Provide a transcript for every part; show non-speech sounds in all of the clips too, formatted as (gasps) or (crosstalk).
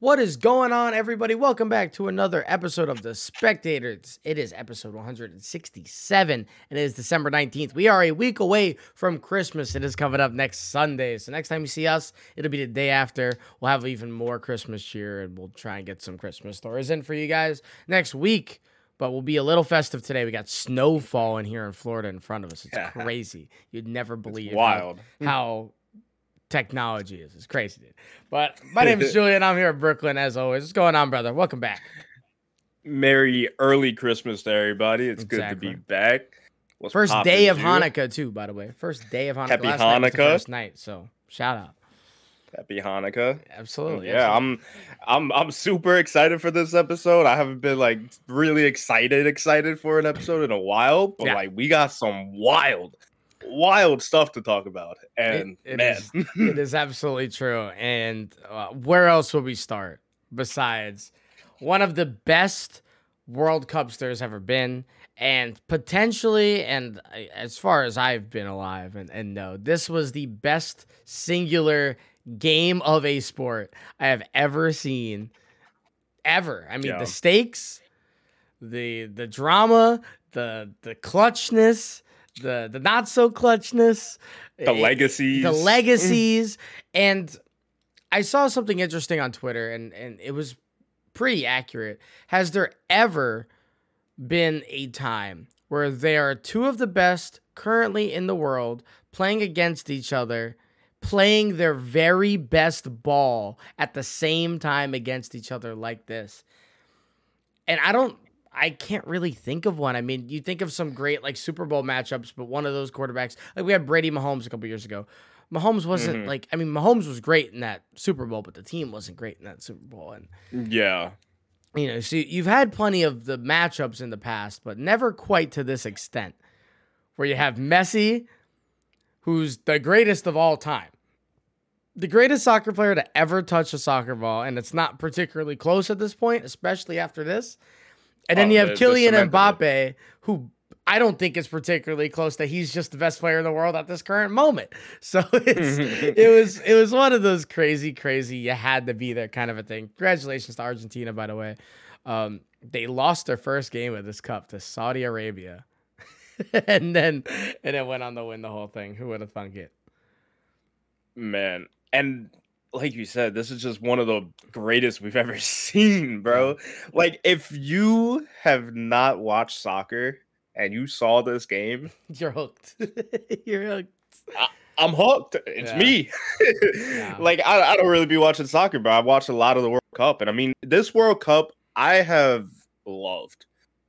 What is going on, everybody? Welcome back to another episode of The Spectators. It is episode 167, and it is December 19th. We are a week away from Christmas. It is coming up next Sunday. So, next time you see us, it'll be the day after. We'll have even more Christmas cheer, and we'll try and get some Christmas stories in for you guys next week. But we'll be a little festive today. We got snow falling here in Florida in front of us. It's crazy. You'd never believe It's wild. how technology is. It's crazy, dude. But my name is Julian. I'm here in Brooklyn as always. What's going on, brother? Welcome back. Merry early Christmas to everybody. It's good to be back. What's First day of Jew? Hanukkah too, by the way. First day of Hanukkah. Happy Last night Hanukkah. first night. So shout out. Happy Hanukkah. Absolutely. yeah, absolutely. I'm I'm I'm super excited for this episode. I haven't been like really excited excited for an episode in a while, but Yeah. like we got some wild wild stuff to talk about. And it man, is- it is absolutely true. And uh, where else would we start besides one of the best World Cups there's ever been? And potentially, and uh, as far as I've been alive and, and know, this was the best singular game of a sport I have ever seen. Ever. I mean, Yeah. the stakes, the the drama, the the clutchness, the the not so clutchness, the it- legacies. the legacies. And i saw something interesting on twitter and and it was pretty accurate. Has there ever been a time where there are two of the best currently in the world playing against each other playing their very best ball at the same time against each other like this? And i don't I can't really think of one. I mean, you think of some great like Super Bowl matchups, but one of those quarterbacks, like we had Brady Mahomes a couple years ago. Mahomes wasn't Mhm. like I mean, Mahomes was great in that Super Bowl, but the team wasn't great in that Super Bowl. And Yeah. you know, so you've had plenty of the matchups in the past, but never quite to this extent, where you have Messi, who's the greatest of all time, the greatest soccer player to ever touch a soccer ball, and it's not particularly close at this point, especially after this. And then Oh, you have the- the Kylian cemented Mbappe, who I don't think is particularly close. That he's just the best player in the world at this current moment. (laughs) So it's (laughs) it was it was one of those crazy, crazy. You had to be there kind of a thing. Congratulations to Argentina, by the way. Um, they lost their first game of this cup to Saudi Arabia, (laughs) and then and it went on to win the whole thing. Who would have thunk it? Man. And like you said, this is just one of the greatest we've ever (laughs) seen, bro. Like, if you have not watched soccer and you saw this game, (laughs) You're hooked. (laughs) You're hooked. I'm hooked. It's Yeah. me. Yeah. Like, I, I don't really be watching soccer, but I've watched a lot of the World Cup. And I mean, this World Cup, I have loved.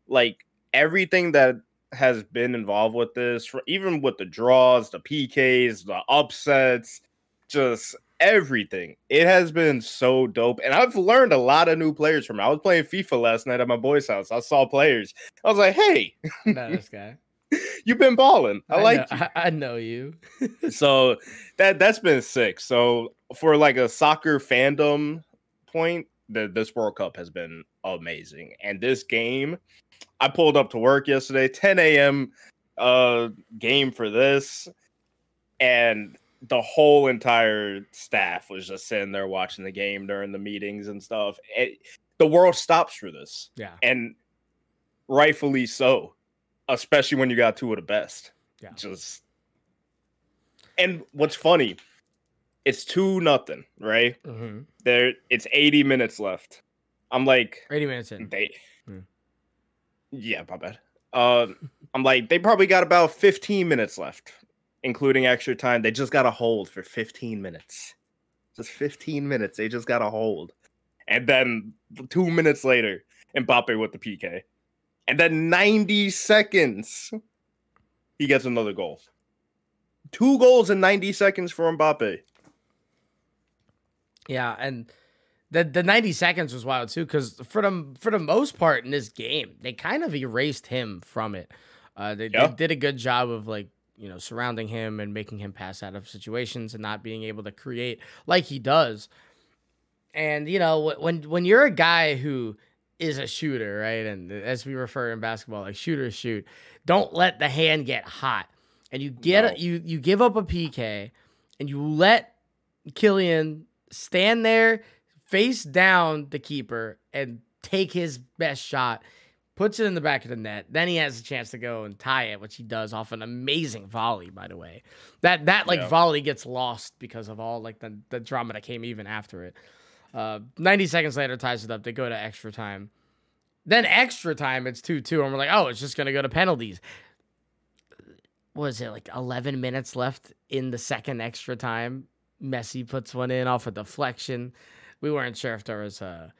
Like, everything that has been involved with this, even with the draws, the PKs, the upsets, just everything. It has been so dope. And I've learned a lot of new players from it. I was playing FIFA last night at my boy's house. I saw players. I was like, hey, know this guy. (laughs) you've been balling. I, like know, I, I know you. you. (laughs) So that that's been sick. So for like a soccer fandom point, the, this World Cup has been amazing. And this game, I pulled up to work yesterday, 10 a.m. uh game for this. And the whole entire staff was just sitting there watching the game during the meetings and stuff. It, the world stops for this, Yeah. and rightfully so, especially when you got two of the best. Yeah. Just and what's funny, it's two nothing, right? Mm-hmm. There, it's 80 minutes left. I'm like, 80 minutes in. they, Hmm. yeah, my bad. Uh, I'm like, they probably got about 15 minutes left, including extra time. They just got to hold for 15 minutes. Just 15 minutes. They just got to hold. And then two minutes later, Mbappe with the PK. And then 90 seconds, he gets another goal. Two goals in 90 seconds for Mbappe. Yeah, and the the 90 seconds was wild too, because for the for the most part in this game, they kind of erased him from it. Uh, they, Yeah. they did a good job of like you know surrounding him and making him pass out of situations and not being able to create like he does. And you know when when you're a guy who is a shooter, right? And as we refer in basketball, like shooters shoot. Don't let the hand get hot. And you get No. you you give up a PK, and you let Kylian stand there, face down the keeper and take his best shot, puts it in the back of the net. Then he has a chance to go and tie it, which he does off an amazing volley, by the way. That that like Yeah. volley gets lost because of all like the, the drama that came even after it. Uh, 90 seconds later ties it up. They go to extra time. Then extra time, it's 2 2. And we're like, oh, it's just going to go to penalties. Was it like 11 minutes left in the second extra time? Messi puts one in off a deflection. We weren't sure if there was a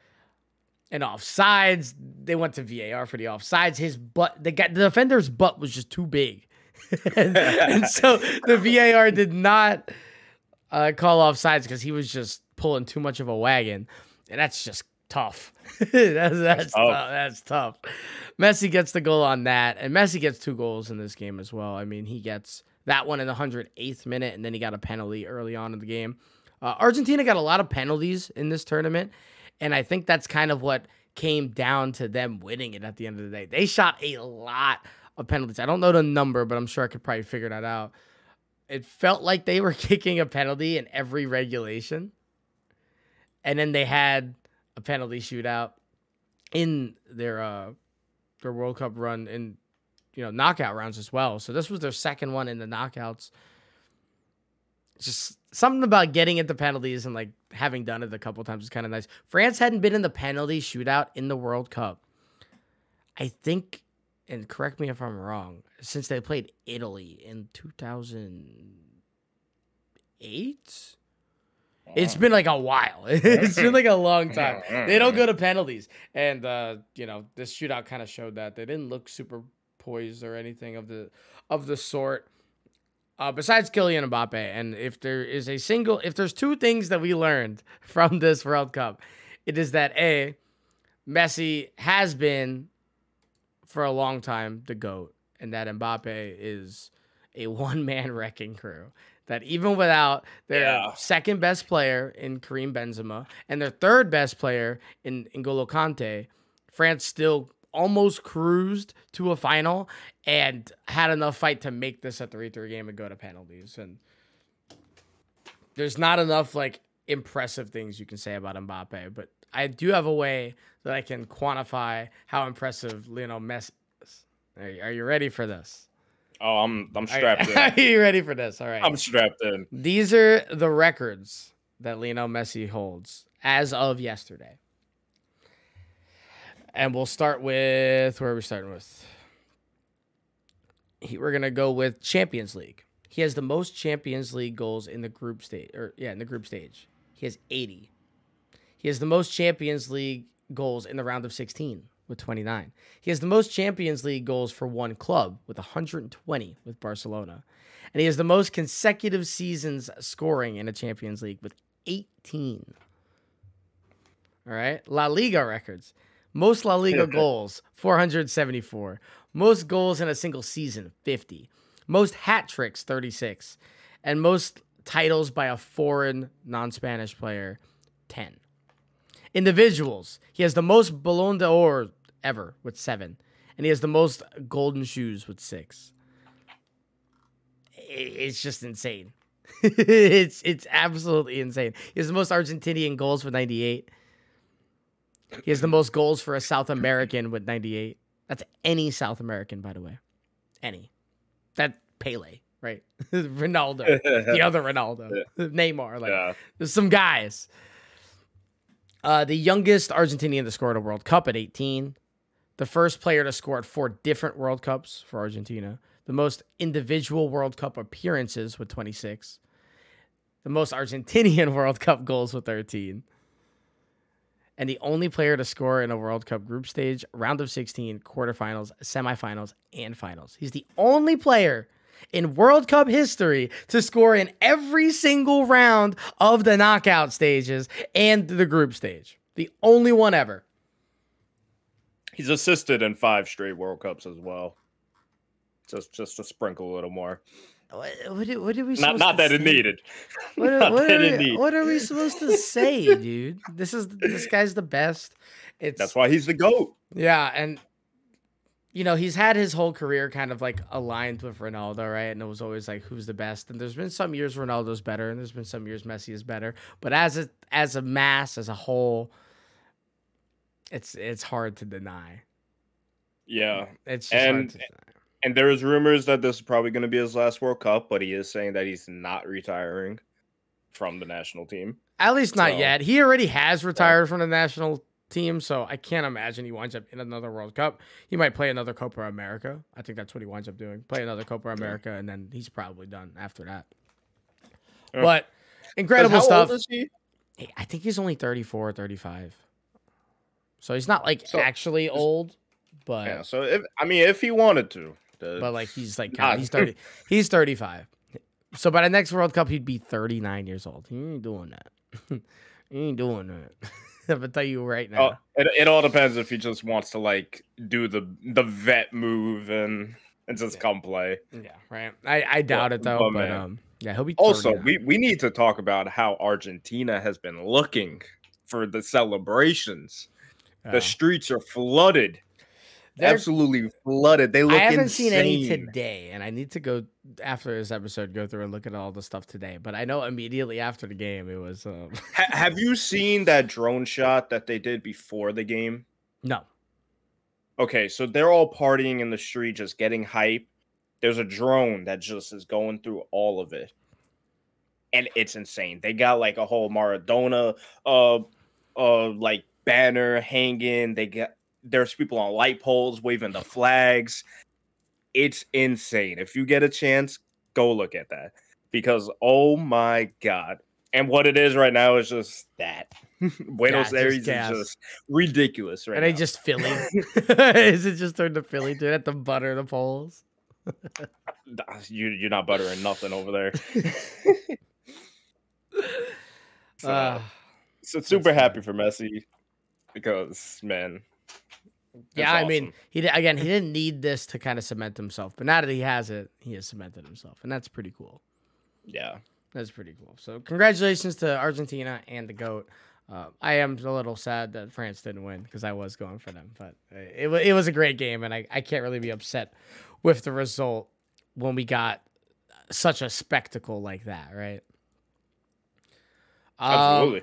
an offsides. They went to VAR for the offsides. His butt, the guy, the defender's butt was just too big, (laughs) and, and so the VAR did not uh, call offsides because he was just pulling too much of a wagon, and that's just tough. (laughs) that's that's tough. tough. That's tough. Messi gets the goal on that, and Messi gets two goals in this game as well. I mean, he gets that one in the 108th minute, and then he got a penalty early on in the game. Uh, Argentina got a lot of penalties in this tournament, and I think that's kind of what came down to them winning it at the end of the day. They shot a lot of penalties. I don't know the number, but I'm sure I could probably figure that out. It felt like they were (laughs) kicking a penalty in every regulation, and then they had a penalty shootout in their uh, their World Cup run in you know knockout rounds as well. So this was their second one in the knockouts. Just something about getting into penalties and like having done it a couple times is kind of nice. France hadn't been in the penalty shootout in the World Cup. I think, and correct me if I'm wrong, since they played Italy in 2008. It's been like a while. (laughs) it's been like a long (laughs) time. Mm, they don't mm, go mm. to penalties. And uh, you know, this shootout kind of showed that. They didn't look super poised or anything of the of the sort. Uh, besides Kylian Mbappe, and if there is a single, if there's two things that we learned (laughs) from this World Cup, it is that a Messi has been for a long time the goat, and that Mbappe is a (laughs) one man wrecking crew. That even without their Yeah. second best player in Karim Benzema and their third best player in N'Golo Kante, France still almost cruised to a final and had enough fight to make this a 3-3 game and go to penalties. And there's not enough like impressive things you can say about Mbappe, but I do have a way that I can quantify how impressive Lionel Messi is. Are you, are you ready for this? Oh, I'm I'm Are, strapped in. (laughs) are you ready for this? All right. I'm strapped in. These are the records that Lionel Messi holds as of yesterday. And we'll start with where are we starting with? He, we're gonna go with Champions League. He has the most Champions League goals in the group stage, or yeah, in the group stage. He has 80. He has the most Champions League goals in the round of 16 with 29. He has the most Champions League goals for one club with 120 with Barcelona. And he has the most consecutive seasons scoring in a Champions League with 18. All right. La Liga records. Most La Liga goals, 474. Most goals in a single season, 50. Most hat tricks, 36. And most titles by a foreign non Spanish player, 10. Individuals, he has the most Ballon d'Or ever with seven. And he has the most golden shoes with six. It's just insane. (laughs) it's it's absolutely insane. He has the most Argentinian goals with 98. He has the most goals for a South American with 98. That's any South American, by the way. Any. That Pele, right? (laughs) Ronaldo. the other Ronaldo. (laughs) Neymar. Like Yeah. there's some guys. Uh, the youngest Argentinian to score at a World Cup at 18. The first player to score at four different World Cups for Argentina. The most individual World Cup appearances with 26. The most Argentinian (laughs) World Cup goals with 13. And the only player to score in a World Cup group stage, round of 16, quarterfinals, semifinals, and finals. He's the only player in World Cup history to score in every single round of the knockout stages and the group stage. The only one ever. He's assisted in five straight World Cups as well. Just just to sprinkle a little more. What, what, did- what did we Not not that it needed. What, (laughs) are- Not what that are, it we, need. what are we supposed to say, dude? This is this guy's the best. It's That's why he's the GOAT. yeah, and you know, he's had his whole career kind of like aligned with Ronaldo, right? And it was always like who's the best. And there's been some years Ronaldo's better, and there's been some years Messi is better. But as a as a mass, as a whole, it's it's hard to deny. Yeah, It's just And- hard to deny. And there is rumors that this is probably going to be his last World Cup, but he is saying that he's not retiring from the national team. At least not So- yet. He already has retired from the national team, so I can't imagine he winds up in another World Cup. He might play another Copa America. I think that's what he winds up doing. Play another Copa America, and then he's probably done after that. Yeah. But 'Cause incredible how stuff. Old is he? I think he's only 34 or 35. So he's not like So- actually old, but Yeah. So if I mean, if he wanted to, but like he's like Nah. he's 30 he's 35. So by the next World Cup he'd be 39 years old. He ain't doing that. (laughs) he ain't doing that. (laughs) I'm gonna tell you right now. Oh, it, it all depends if he just wants to like do the the vet move and and just Yeah. come play. Yeah, right. I, I doubt it though, but but um, yeah, he'll be. Also, 39. we we need to talk about how Argentina has been looking for the celebrations. Uh, The streets are flooded, they're- absolutely flooded. They look I haven't insane. seen any today, and I need to go after this episode go through and look at all the stuff today. But I know immediately after the game it was um, Ha- have you seen that drone shot that they did before the game? no. Okay, so they're all partying in the street, just getting hype. There's a drone that just is going through all of it. And it's insane. They got like a whole Maradona uh uh like banner hanging. They got there's people on light poles waving the flags. It's insane. If you get a chance, go look at that. Because oh my god. And what it is right now is just that. (laughs) Buenos just Aires is just ridiculous right they now. just Philly? (laughs) (laughs) Is it just turned to Philly? It at the butter the poles? You you're not buttering nothing over there. so, Uh, so super happy for Messi because man. Yeah, it's I mean, he again, he didn't need this to kind of cement himself, but now that he has it, he has cemented himself, and that's pretty cool. yeah. That's pretty cool. So congratulations to Argentina and the goat. Uh, I am a little sad that France didn't win because I was going for them, but it, it was a great game, and I, I can't really be upset with the result when we got such a spectacle like that, right? Um, Absolutely.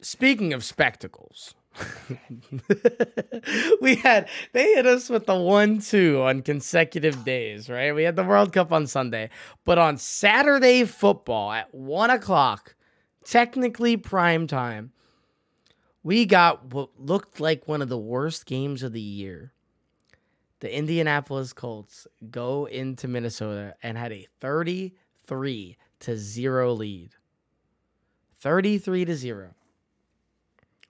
Speaking of spectacles, (laughs) we had they hit us with the one two on consecutive days, right? We had the World Cup on Sunday, but on Saturday football at one o'clock, technically prime time, we got what looked like one of the worst games of the year. The Indianapolis Colts go into Minnesota and had a 33 to 0 lead. 33 to 0.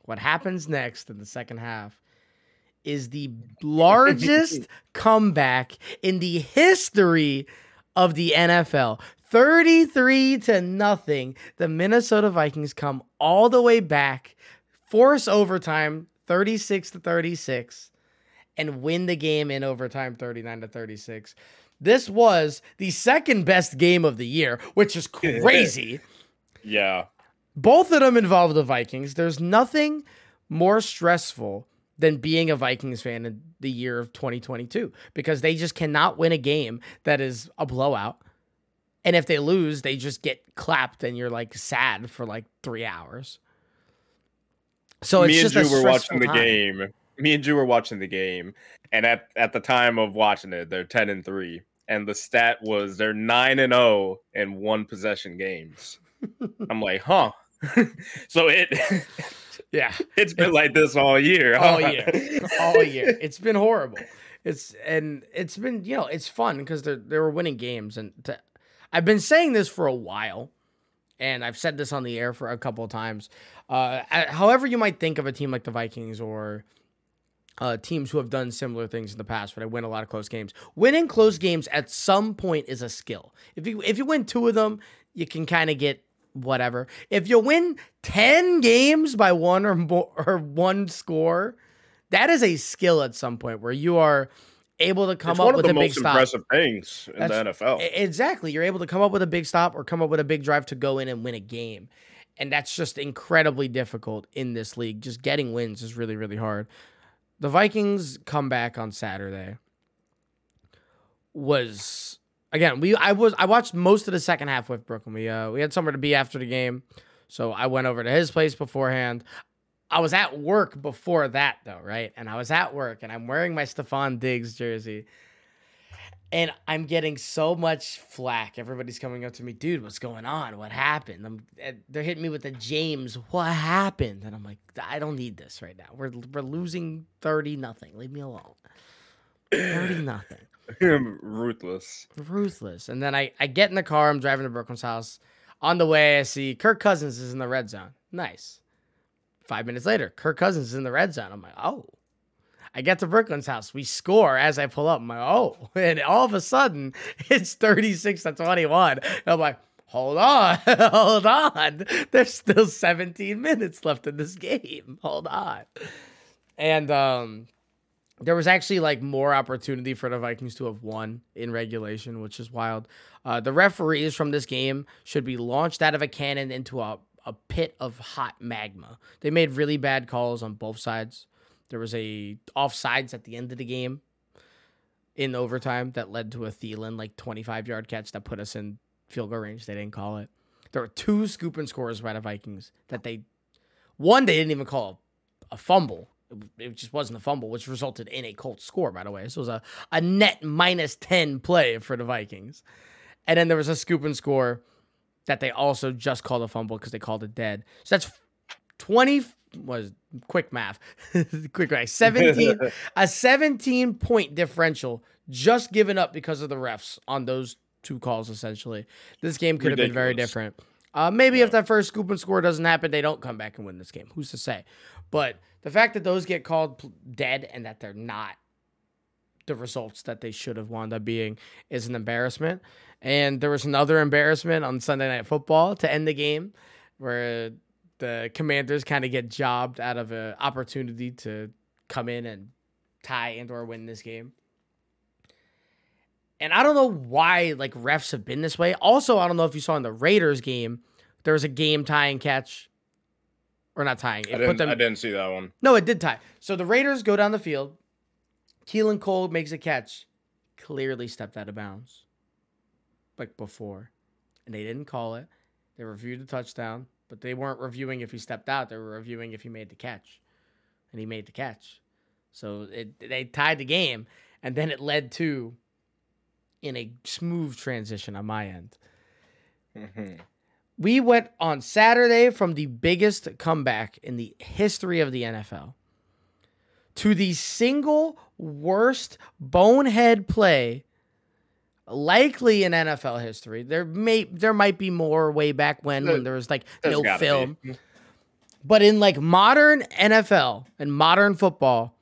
What happens next in the second half is the largest (laughs) comeback in the history of the NFL. 33 to nothing. The Minnesota Vikings come all the way back, force overtime 36 to 36 and win the game in overtime 39 to 36. This was the second best game of the year, which is (laughs) crazy. Yeah. Both of them involve the Vikings. There's nothing more stressful than being a Vikings fan in the year of 2022 because they just cannot win a game that is a blowout. And if they lose, they just get clapped and you're like sad for like three hours. So it's Me and Drew were watching the time. game. Me and Drew were watching the game, and at at the time of watching it, they're ten and three, and the stat was they're nine and zero in one possession games. I'm like, huh. (laughs) so it (laughs) Yeah. it's been like this all year. huh? all year, all (laughs) year. It's been horrible. It's and it's been you know it's fun because they they were winning games and to, I've been saying this for a while, and I've said this on the air for a couple of times. Uh, however, you might think of a team like the Vikings or uh, teams who have done similar things in the past, where they win a lot of close games. Winning close games at some point is a skill. If you if you win two of them, you can kind of get whatever. If you win ten games by one or more or one score, that is a skill at some point where you are able to come it's up one of with the a big most stop. impressive things in That's- the NFL. Exactly. You're able to come up with a big stop or come up with a big drive to go in and win a game. And that's just incredibly difficult in this league. Just getting wins is really, really hard. The Vikings come back on Saturday was again, we I was I watched most of the second half with Brooklyn. We uh we had somewhere to be after the game. So I went over to his place beforehand. I was at work before that though, right? And I was at work and I'm wearing my Stefon Diggs jersey. And I'm getting so much flack. Everybody's coming up to me, dude, what's going on? What happened? I'm, they're hitting me with the James. What happened? And I'm like, I don't need this right now. We're we're losing 30 nothing. Leave me alone. 30 nothing. (laughs) Ruthless. Ruthless. And then I, I get in the car, I'm driving to Brooklyn's house. On the way, I see Kirk Cousins is in the red zone. Nice. Five minutes later, Kirk Cousins is in the red zone. I'm like, oh. I get to Brooklyn's house. We score as I pull up. I'm like, oh. (laughs) And all of a sudden, (laughs) it's 36 to 21. And I'm like, hold on. hold on. There's still 17 minutes left in this game. Hold on. And um there was actually like more opportunity for the Vikings to have won in regulation, which is wild. Uh, the referees from this game should be launched out of a cannon into a, a pit of hot magma. They made really bad calls on both sides. There was a offsides at the end of the game in overtime that led to a Thielen like 25 yard catch that put us in field goal range. They didn't call it. There were two scoop and scores by the Vikings that they one they didn't even call a fumble. It just wasn't a fumble, which resulted in a Colts score, by the way. So it was a, a net minus 10 play for the Vikings. And then there was a scoop and score that they also just called a fumble because they called it dead. So that's 20 was quick math. (laughs) quick math. 17 (laughs) a 17 point differential just given up because of the refs on those two calls essentially. This game could Ridiculous. have been very different. Uh, maybe yeah. if that first scoop and score doesn't happen, they don't come back and win this game. Who's to say? But the fact that those get called dead and that they're not the results that they should have wound up being is an embarrassment. And there was another embarrassment on Sunday Night Football to end the game where the Commanders kind of get jobbed out of an opportunity to come in and tie and or win this game. And I don't know why like refs have been this way. Also, I don't know if you saw in the Raiders game, there was a game tying catch. Or not tying. It I, didn't, them, I didn't see that one. No, it did tie. So the Raiders go down the field. Keelan Cole makes a catch. Clearly stepped out of bounds. Like before. And they didn't call it. They reviewed the touchdown, but they weren't reviewing if he stepped out. They were reviewing if he made the catch. And he made the catch. So it, they tied the game. And then it led to in a smooth transition on my end. Mm-hmm. We went on Saturday from the biggest comeback in the history of the NFL to the single worst bonehead play likely in NFL history. There may there might be more way back when when there was like no film. Be. But in like modern NFL and modern football,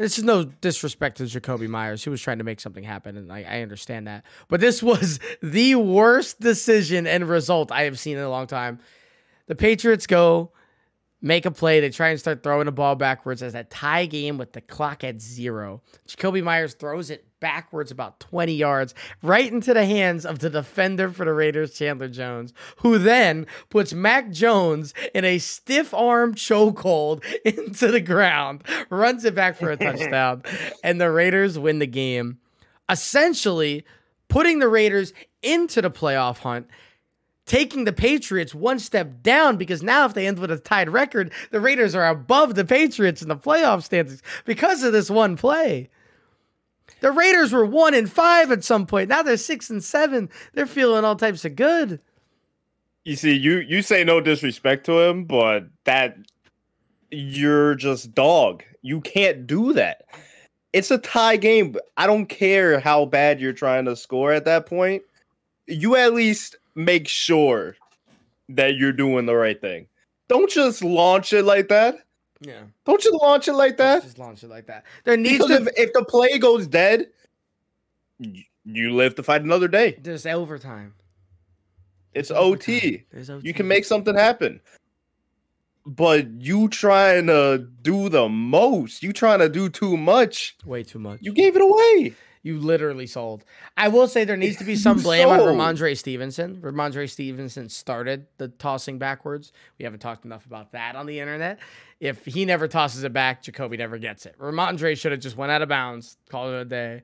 this is no disrespect to Jakobi Meyers. He was trying to make something happen, and I, I understand that. But this (laughs) was the worst decision and result I have seen in a long time. The Patriots go make a play. They try and start throwing the ball backwards as a tie game with the clock at zero. Jakobi Meyers throws it backwards about 20 yards right into the hands of the defender for the Raiders, Chandler Jones, who then puts Mac Jones in a stiff arm chokehold (laughs) into the ground, runs it back for a touchdown, (laughs) and the Raiders win the game, essentially putting the Raiders into the playoff hunt taking the Patriots one step down because now if they end with a tied record, the Raiders are above the Patriots in the playoff standings because of this one play. The Raiders were one and five at some point. Now they're six and seven. They're feeling all types of good. You see, you you say no disrespect to him, but that you're just dog. You can't do that. It's a tie game. I don't care how bad you're trying to score at that point. You at least make sure that you're doing the right thing. Don't just launch it like that. Yeah. Don't you launch it like that? Just launch it like that. There needs because to if, if the play goes dead, you live to fight another day. There's overtime. It's OT. OT. You can make something happen. But you trying to do the most. You trying to do too much. Way too much. You gave it away. You literally sold. I will say there needs to be (laughs) some blame on Rhamondre Stevenson. Rhamondre Stevenson started the tossing backwards. We haven't talked enough about that on the internet. If he never tosses it back, Jakobi never gets it. Rhamondre should have just went out of bounds, called it a day.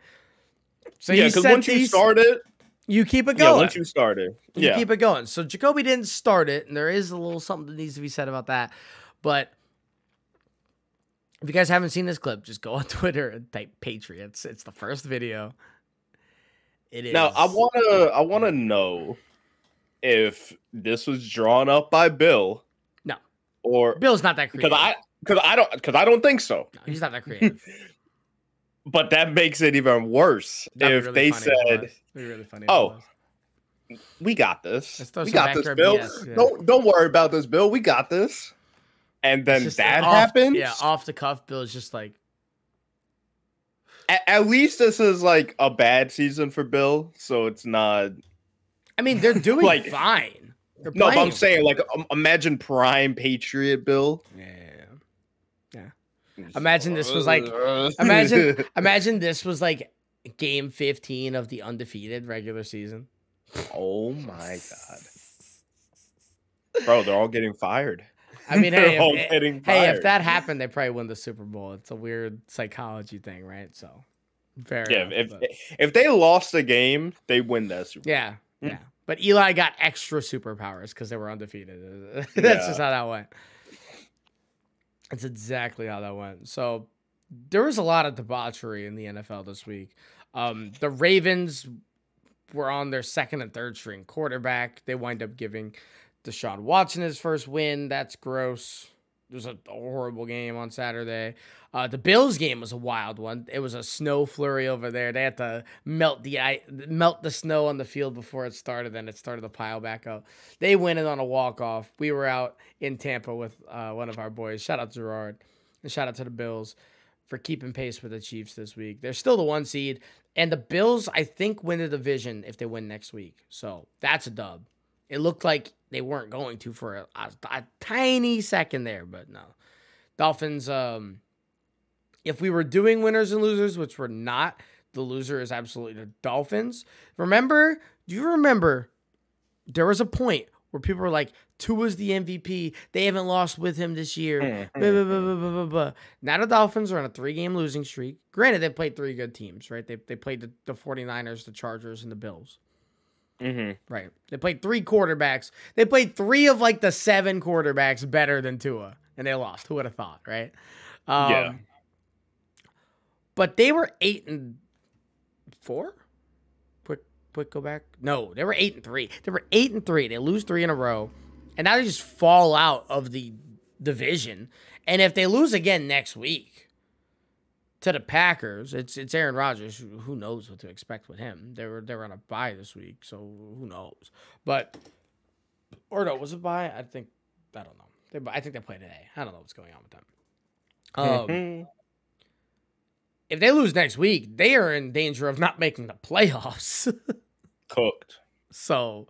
So yeah, because once you start it, you keep it yeah, going. once you start it, You keep it going. So Jakobi didn't start it, and there is a little something that needs to be said about that. But if you guys haven't seen this clip, just go on (laughs) Twitter and type Patriots. It's the first video. It is. Now I wanna I wanna know if this was drawn up by Bill. No. Or Bill's not that creative. because I because I don't because I don't think so. No, he's not that creative. (laughs) But that makes it even worse That'd if really they funny if it said, was. That'd be really funny "Oh, "We got this. We got this, Bill. BS, yeah. Don't don't worry about this, Bill. We got this." And then that off- happens. Yeah, off the cuff, Bill Bill's just like, At, at least this is like a bad season for Bill, so it's not. I mean, they're (laughs) doing Like- fine. They're No, but I'm saying like um, imagine prime Patriot Bill. Yeah. yeah. Imagine this was like- Imagine, (laughs) imagine this was like game 15 of the undefeated regular season. oh my god, bro! They're all getting fired. I mean, hey, (laughs) if, hey, if that (laughs) happened, they probably win the Super Bowl. It's a weird psychology thing, right? So, fair. yeah, enough, if but- if they lost the game, they win that Super. Bowl. yeah, Mm. yeah. But Eli got extra superpowers because they were undefeated. (laughs) That's just how that went. That's exactly how that went. So there was a lot of debauchery in the NFL this week. Um, the Ravens were on their second and third string quarterback. They wind up giving Deshaun Watson his first win. That's gross. It was a horrible game on Saturday. Uh, the Bills game was a wild one. It was a snow flurry over there. They had to melt the melt the snow on the field before it started. Then it started to pile back up. They win it on a walk off. We were out in Tampa with uh, one of our boys. Shout out Gerard and shout out to the Bills for keeping pace with the Chiefs this week. They're still the one seed, and the Bills I think win the division if they win next week. So that's a dub. It looked like they weren't going to for a, a, a tiny second there, but no. Dolphins. Um, if we were doing winners and losers, which we're not, the loser is absolutely the Dolphins. Remember? Do you remember? There was a point where people were like, "Tua's the MVP. They haven't lost with him this year." Mhm. Blah, blah, blah, blah, blah. Now the Dolphins are on a three-game losing streak. Granted, they played three good teams, right? They they played the, the 49ers, the Chargers, and the Bills. Mhm. Right. They played three quarterbacks. They played three of like the seven quarterbacks better than Tua, and they lost. Who would have thought, right? Um, Yeah. But they were eight and four. Quick, quick, go back. No, they were eight and three. They were eight and three. They lose three in a row, and now they just fall out of the division. And if they lose again next week to the Packers, it's it's Aaron Rodgers. Who knows what to expect with him? They were they were on a bye this week, so who knows? But or no, was it bye? I think I don't know. They, I think they play today. I don't know what's going on with them. Um, (laughs) if they lose next week, they are in danger of not making the playoffs. (laughs) Cooked. so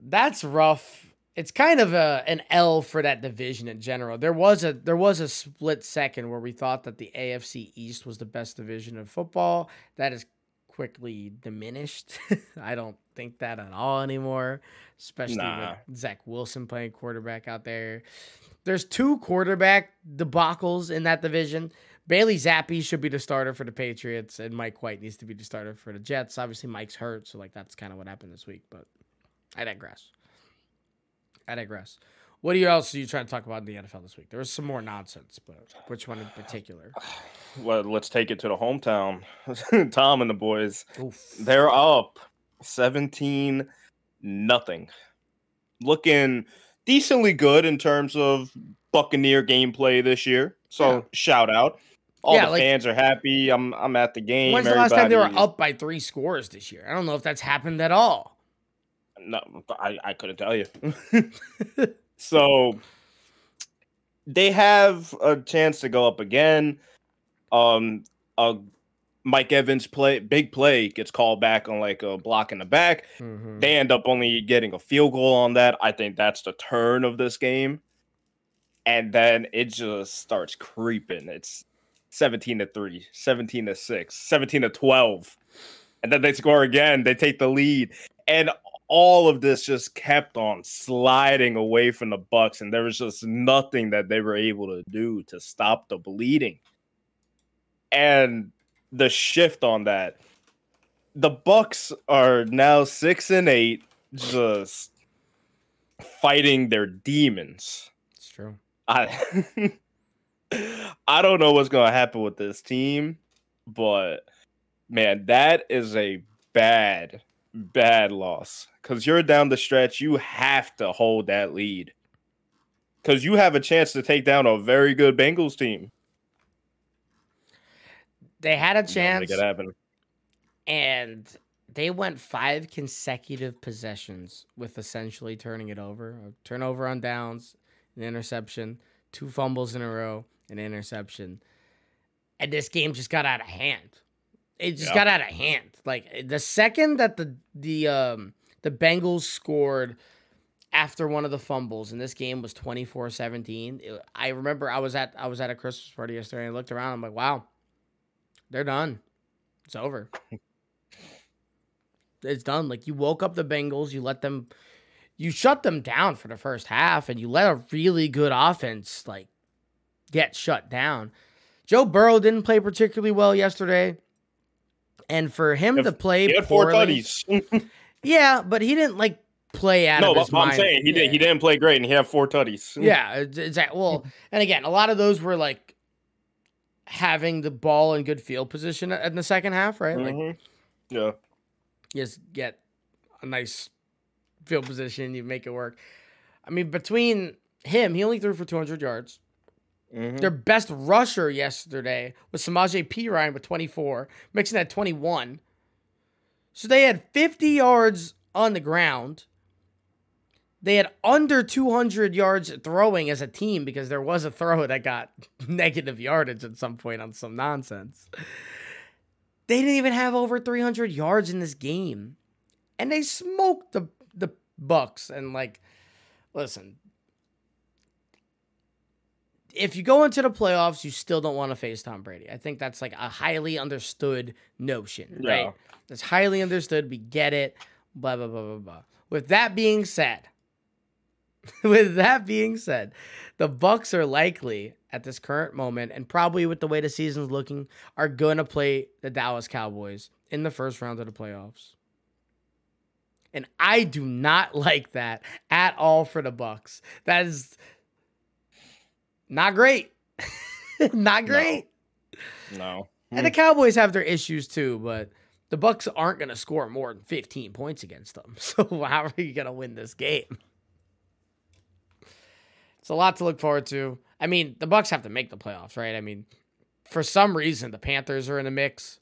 that's rough. It's kind of a an L for that division in general. There was a there was a split second where we thought that the AFC East was the best division of football. That is quickly diminished. (laughs) I don't think that at all anymore, especially Nah. with Zach Wilson playing quarterback out there. There's two quarterback debacles in that division. Bailey Zappe should be the starter for the Patriots, and Mike White needs to be the starter for the Jets. Obviously, Mike's hurt, so like that's kind of what happened this week. But I digress. I digress. What else are you trying to talk about in the NFL this week? There was some more nonsense, but which one in particular? (sighs) Well, let's take it to the hometown. (laughs) Tom and the boys. Oof. They're up 17 nothing. Looking decently good in terms of Buccaneer gameplay this year. So Yeah. shout out. All Yeah, the like- fans are happy. I'm I'm at the game. When's the last time they were up by three scores this year? I don't know if that's happened at all. No, I, I couldn't tell you. (laughs) so they have a chance to go up again. Um, a Mike Evans play big play gets called back on like a block in the back. Mhm. They end up only getting a field goal on that. I think that's the turn of this game. And then it just starts creeping. It's 17 to 3, 17 to 6, 17 to 12. And then they score again. They take the lead. And all of this just kept on sliding away from the Bucks and there was just nothing that they were able to do to stop the bleeding. And the shift on that. The Bucks are now six and eight, just fighting their demons. It's true. I (laughs) I don't know what's gonna happen with this team, but man, that is a bad, bad loss. Cause you're down the stretch, you have to hold that lead. Cause you have a chance to take down a very good Bengals team. They had a chance. Make it happen. And they went five consecutive possessions with essentially turning it over. A turnover on downs, an interception, two fumbles in a row, an interception. And this game just got out of hand. It just got out of hand. Like the second that the the um the Bengals scored after one of the fumbles and this game was 24-17. I remember I was at I was at a Christmas party yesterday and I looked around I'm like, "Wow. They're done. It's over." it's done. Like you woke up the Bengals, you let them you shut them down for the first half and you let a really good offense like get shut down. Joe Burrow didn't play particularly well yesterday. And for him He to play He had four poorly, tutties. (laughs) yeah, but he didn't like play out no, of but his I'm mind. saying he yeah. did. He didn't play great, and he had four tutties. (laughs) Yeah, it's, it's well, and again, a lot of those were like having the ball in good field position in the second half, right? Like Mhm. yeah. just get a nice field position, you make it work. I mean, between him, he only threw for 200 yards. Mhm. Their best rusher yesterday was Samaje Perine with 24. Mixon had 21. So they had 50 yards on the ground. They had under 200 yards throwing as a team because there was a throw that got (laughs) negative yardage at some point on some nonsense. They didn't even have over 300 yards in this game. And they smoked the the Bucks and like listen, if you go into the playoffs, you still don't want to face Tom Brady. I think that's like a highly understood notion, right? Yeah. That's highly understood. We get it. Blah blah blah blah blah. With that being said, (laughs) with that being said, the Bucks are likely at this current moment, and probably with the way the season's looking, are gonna play the Dallas Cowboys in the first round of the playoffs. And I do not like that at all for the Bucks. That is not great. (laughs) not great. No. And the hmm. Cowboys have their issues too, but the Bucks aren't going to score more than 15 points against them. (laughs) So how are you going to win this game? It's a lot to look forward to. I mean, the Bucks have to make the playoffs, right? I mean, for some reason the Panthers are in the mix.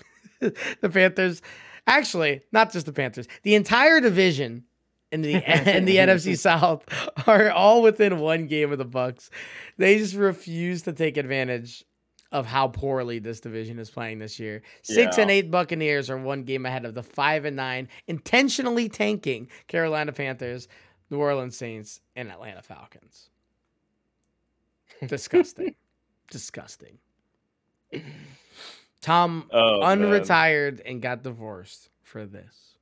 (laughs) the Panthers actually, not just the Panthers. The entire division in the (laughs) (laughs) in the NFC South are all within one game of the Bucks. They just refuse to take advantage of how poorly this division is playing this year. Six Yeah. and eight Buccaneers are one game ahead of the five and nine, intentionally tanking Carolina Panthers, New Orleans Saints, and Atlanta Falcons. (laughs) Disgusting. Disgusting. Tom Oh, man. unretired and got divorced for this.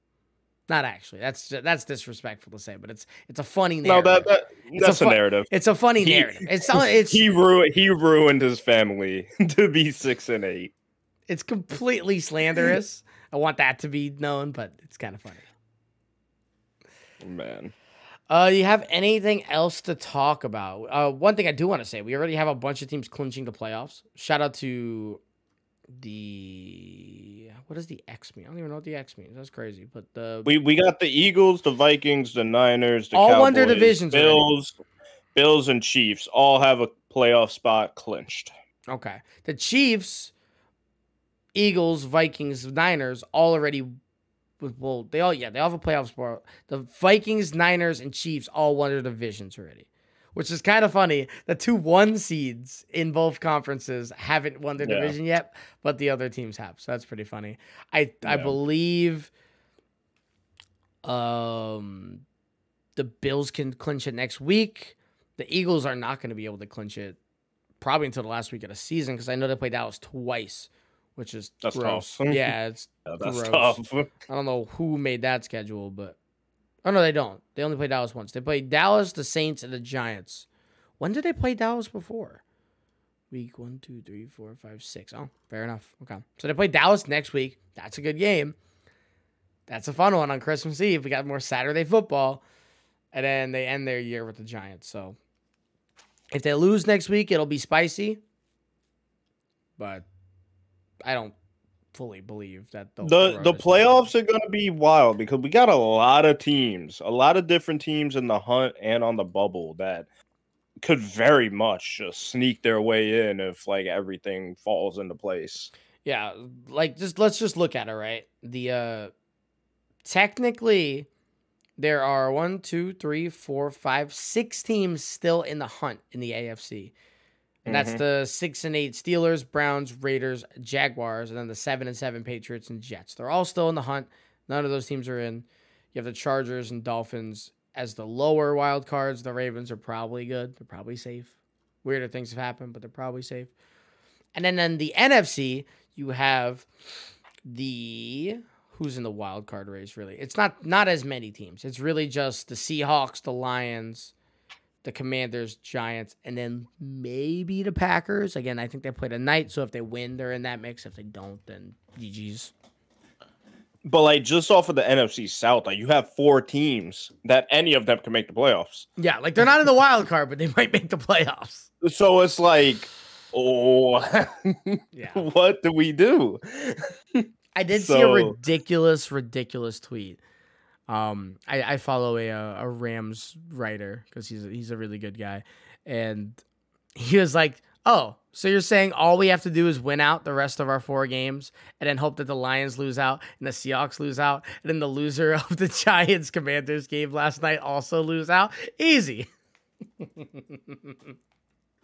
Not actually. That's that's disrespectful to say, but it's it's a funny No, narrative. that, that that's a a, fu- narrative. it's a funny He- narrative. It's it's he ruined he ruined his family (laughs) to be six and eight. it's completely slanderous. (laughs) I want that to be known, but it's kind of funny. Man. Uh, you have anything else to talk about? Uh, one thing I do want to say, we already have a bunch of teams clinching the playoffs. Shout out to the what does the X mean? I don't even know what the X means. That's crazy. But the We we got the Eagles, the Vikings, the Niners, the All Cowboys, their divisions already. Bills, Bills and Chiefs all have a playoff spot clinched. okay, the Chiefs, Eagles, Vikings, Niners all already. Well, they all yeah they all have a playoff spot. The Vikings, Niners, and Chiefs all won their divisions already. Which is kind of funny. The two one seeds in both conferences haven't won their Yeah. division yet, but the other teams have. So that's pretty funny. I I believe um the Bills can clinch it next week. The Eagles are not going to be able to clinch it probably until the last week of the season because I know they played Dallas twice, which is That's gross. tough. (laughs) yeah, it's Yeah, that's Gross. tough. (laughs) I don't know who made that schedule, but oh no, they don't. They only play Dallas once. They played Dallas, the Saints, and the Giants. When did they play Dallas before? week one, two, three, four, five, six. Oh, fair enough. Okay. So they play Dallas next week. That's a good game. That's a fun one on Christmas Eve. We got more Saturday football. And then they end their year with the Giants. So if they lose next week, it'll be spicy. But I don't fully believe that the the playoffs are going to be wild because we got a lot of teams, a lot of different teams in the hunt and on the bubble that could very much just sneak their way in if like everything falls into place. Yeah, like just let's just look at it, right? The uh technically there are one, two, three, four, five, six teams still in the hunt in the AFC. And that's mm-hmm. the six and eight Steelers, Browns, Raiders, Jaguars, and then the seven and seven Patriots and Jets. They're all still in the hunt. None of those teams are in. You have the Chargers and Dolphins as the lower wild cards. The Ravens are probably good. They're probably safe. Weirder things have happened, but they're probably safe. And then in the NFC, you have the who's in the wild card race really. It's not not as many teams. It's really just the Seahawks, the Lions, the Commanders, Giants, and then maybe the Packers. Again, I think they play tonight, so if they win, they're in that mix. If they don't, then GG's. But like just off of the NFC South, like you have four teams that any of them can make the playoffs. Yeah, like they're not in the wild card, but they might make the playoffs. So it's like, oh, (laughs) yeah. what do we do? I did so... see a ridiculous, ridiculous tweet um, I, I follow a a Rams writer because he's a, he's a really good guy, and he was like, "Oh, so you're saying all we have to do is win out the rest of our four games, and then hope that the Lions lose out and the Seahawks lose out, and then the loser (laughs) of the Giants Commanders game last night also lose out? Easy." (laughs)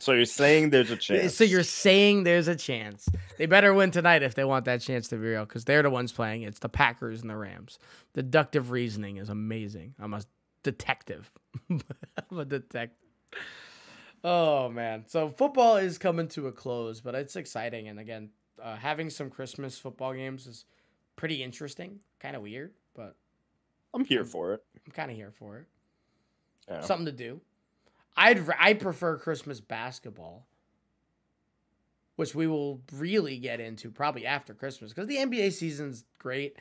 So you're saying there's a chance. (laughs) So you're saying there's a chance. They better win tonight if they want that chance to be real, because they're the ones playing. It's the Packers and the Rams. Deductive reasoning is amazing. I'm a detective. (laughs) I'm a detective. Oh man. So football is coming to a close, but it's exciting. And again, uh, having some Christmas football games is pretty interesting. Kind of weird, but I'm here for it. I'm kind of here for it. Yeah. Something to do. I'd I prefer Christmas basketball, which we will really get into probably after Christmas because the NBA season's great.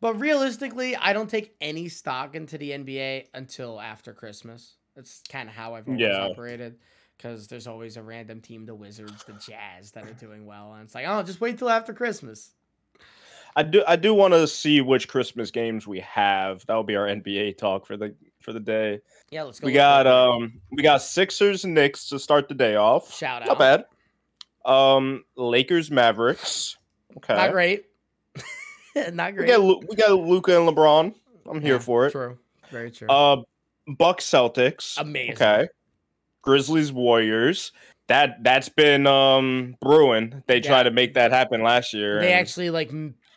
But realistically, I don't take any stock into the NBA until after Christmas. That's kind of how I've always yeah. operated because there's always a random team, the Wizards, the Jazz, that are doing well, and it's like, oh, just wait till after Christmas. I do I do want to see which Christmas games we have. That'll be our NBA talk for the for the day. Yeah, let's go. We got um we got Sixers and Knicks to start the day off. Shout out. Not bad. Um Lakers Mavericks. Okay. Not great. (laughs) Not great. We got we got Luka and LeBron. I'm here for it. True. Very true. Uh Bucks Celtics. Amazing. Okay. Grizzlies Warriors that that's been um brewing. They yeah. tried to make that happen last year. They actually like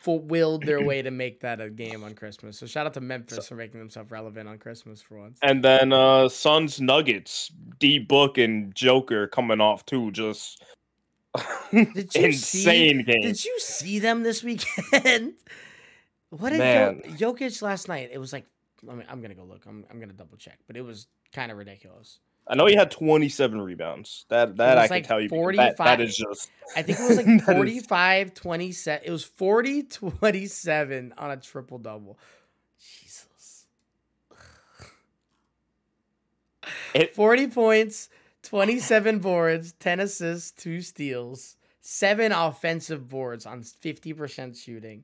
willed their (clears throat) way to make that a game on Christmas. So shout out to Memphis so, for making themselves relevant on Christmas for once. And then uh Suns Nuggets, D Book and Joker coming off too, just did (laughs) you insane see, game. Did you see them this weekend? (laughs) what did Man. Jokic last night? It was like I mean, I'm gonna go look. I'm I'm gonna double check, but it was kind of ridiculous. I know he had 27 rebounds. That that I like can tell you. 45, that, that is just. I think it was like (laughs) 45, 27. It was 40, 27 on a triple double. Jesus. (sighs) It, 40 points, 27 boards, 10 assists, two steals, seven offensive boards on 50% shooting.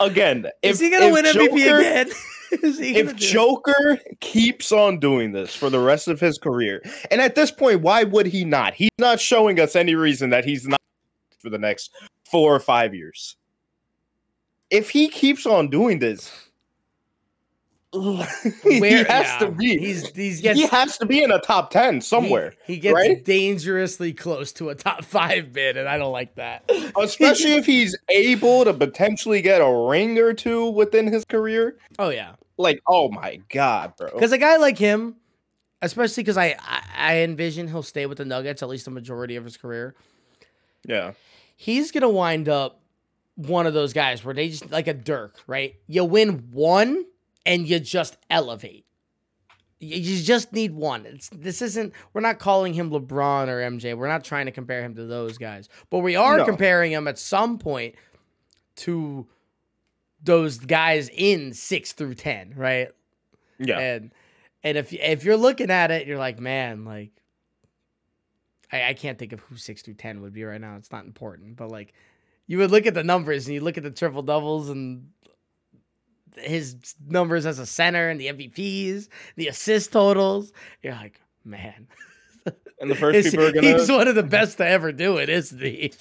Again, is he gonna win Joker, MVP again? (laughs) if Joker keeps on doing this for the rest of his career, and at this point, why would he not? He's not showing us any reason that he's not for the next four or five years. If he keeps on doing this, Where, (laughs) he has yeah. to be. He's, he's gets, he has to be in a top ten somewhere. He, he gets right? dangerously close to a top five bid, and I don't like that. (laughs) Especially if he's able to potentially get a ring or two within his career. Oh yeah. Like, oh my god, bro. Because a guy like him, especially because I, I I envision he'll stay with the Nuggets at least the majority of his career. Yeah. He's gonna wind up one of those guys where they just like a Dirk, right? You win one and you just elevate. You just need one. It's, this isn't. We're not calling him LeBron or MJ. We're not trying to compare him to those guys, but we are No. comparing him at some point to those guys in six through ten, right? Yeah. And and if if you're looking at it, you're like, man, like I, I can't think of who six through ten would be right now. It's not important, but like you would look at the numbers and you look at the triple doubles and his numbers as a center and the MVPs, the assist totals. You're like, man, And the first (laughs) people are gonna he's one of the best to ever do it, isn't he?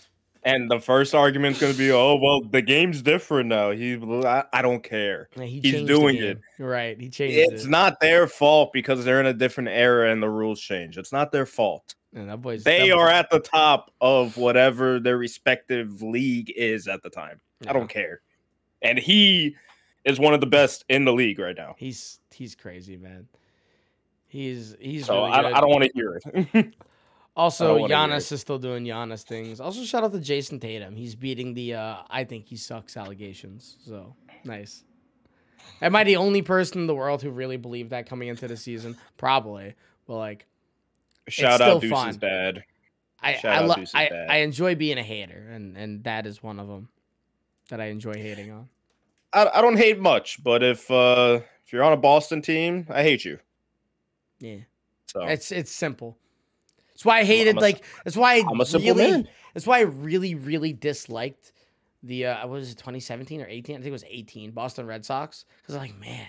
and the first argument's gonna be, oh well, the game's different now. He I, I don't care. Yeah, he He's doing it Right, he changed It's it. not their fault because they're in a different era and the rules change. It's not their fault. Man, that boy's They that are at the top of whatever their respective league is at the time. I don't care. And he is one of the best in the league right now. He's he's crazy, man. He's he's So really I. I don't want to hear it. (laughs) Also, I don't wanna hear Giannis is still doing Giannis things. Also, shout out to Jayson Tatum. He's beating the uh, I think he sucks allegations. So nice. Am I the only person in the world who really believed that coming into the season? Probably. But like, Shout out Deuce's fun. dad. I Shout I, lo- I, dad. I enjoy being a hater, and and that is one of them that I enjoy hating on. I, I don't hate much, but if uh if you're on a Boston team, I hate you. Yeah, So it's it's simple. That's why I hated a- like. That's why I I'm a simple really, man. That's why I really, really disliked the uh was it 2017 or 18? I think it was 18 Boston Red Sox. Because I'm like, man,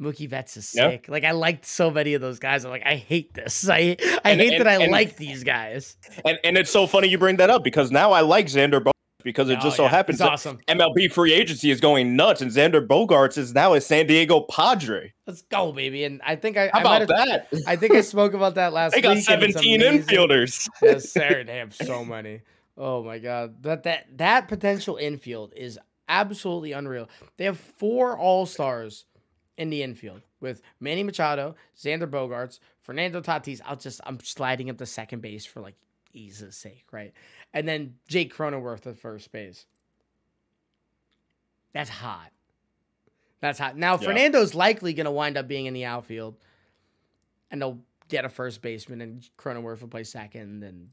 Mookie Betts is Yeah. sick. Like I liked so many of those guys. I'm like, I hate this. (laughs) I I And- hate and- that I and- like these guys. and, and it's so funny you bring that up because now I like Xander because it Oh, just so yeah, happens awesome. MLB free agency is going nuts and Xander Bogaerts is now a San Diego Padre. Let's go, baby. And I think I How I about that? I think I spoke about that last (laughs) They got week. and it's 17 infielders. (laughs) Yes, sir. They have so many. Oh my god. That that that potential infield is absolutely unreal. They have four all stars in the infield with Manny Machado, Xander Bogaerts, Fernando Tatis. I'll just I'm sliding up to second base for like ease's sake, right? And then Jake Cronenworth at first base. That's hot. That's hot. Now Yeah. Fernando's likely gonna wind up being in the outfield, and they'll get a first baseman, and Cronenworth will play second, and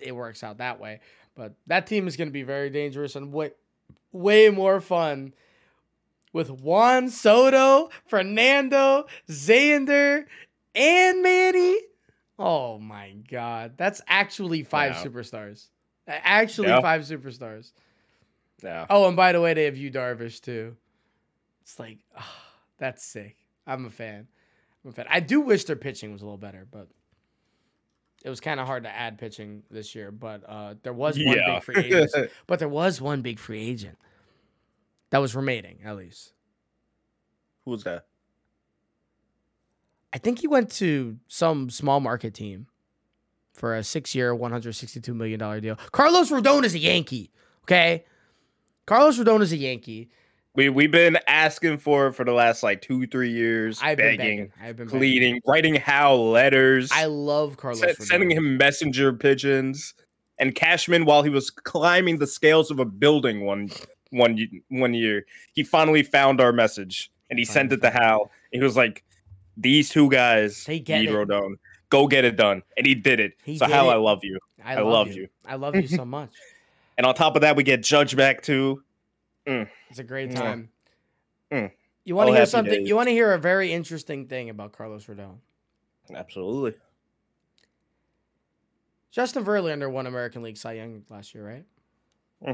it works out that way. But that team is gonna be very dangerous and way, way more fun with Juan Soto, Fernando, Xander, and Manny. Oh my god, that's actually five superstars. Actually, Yeah. five superstars. Yeah. Oh, and by the way, they have Yu Darvish too. It's like, ah, that's sick. I'm a fan. I'm a fan. I do wish their pitching was a little better, but it was kind of hard to add pitching this year. But uh, there was one Yeah. big free agent. (laughs) but there was one big free agent that was remaining, at least. Who's that? I think he went to some small market team for a six-year, one hundred sixty-two million dollar deal. Carlos Rodon is a Yankee. Okay, Carlos Rodon is a Yankee. We we've been asking for for the last like two three years, I've been begging, begging. I've been begging. pleading, writing Hal letters, I love Carlos. Rodon. sending him messenger pigeons, and Cashman while he was climbing the scales of a building one one one year, he finally found our message and he sent it to Hal. He was like, "These two guys They get need it. Rodon. Go get it done," and he did it. He so did Hal, it. I love you. I, I love, love you. you. I love you so (laughs) much. And on top of that, we get Judge back too. It's a great time. Mm. You want to All hear something? days. You want to hear a very interesting thing about Carlos Rodon? Absolutely. Justin Verlander won American League Cy Young last year, right?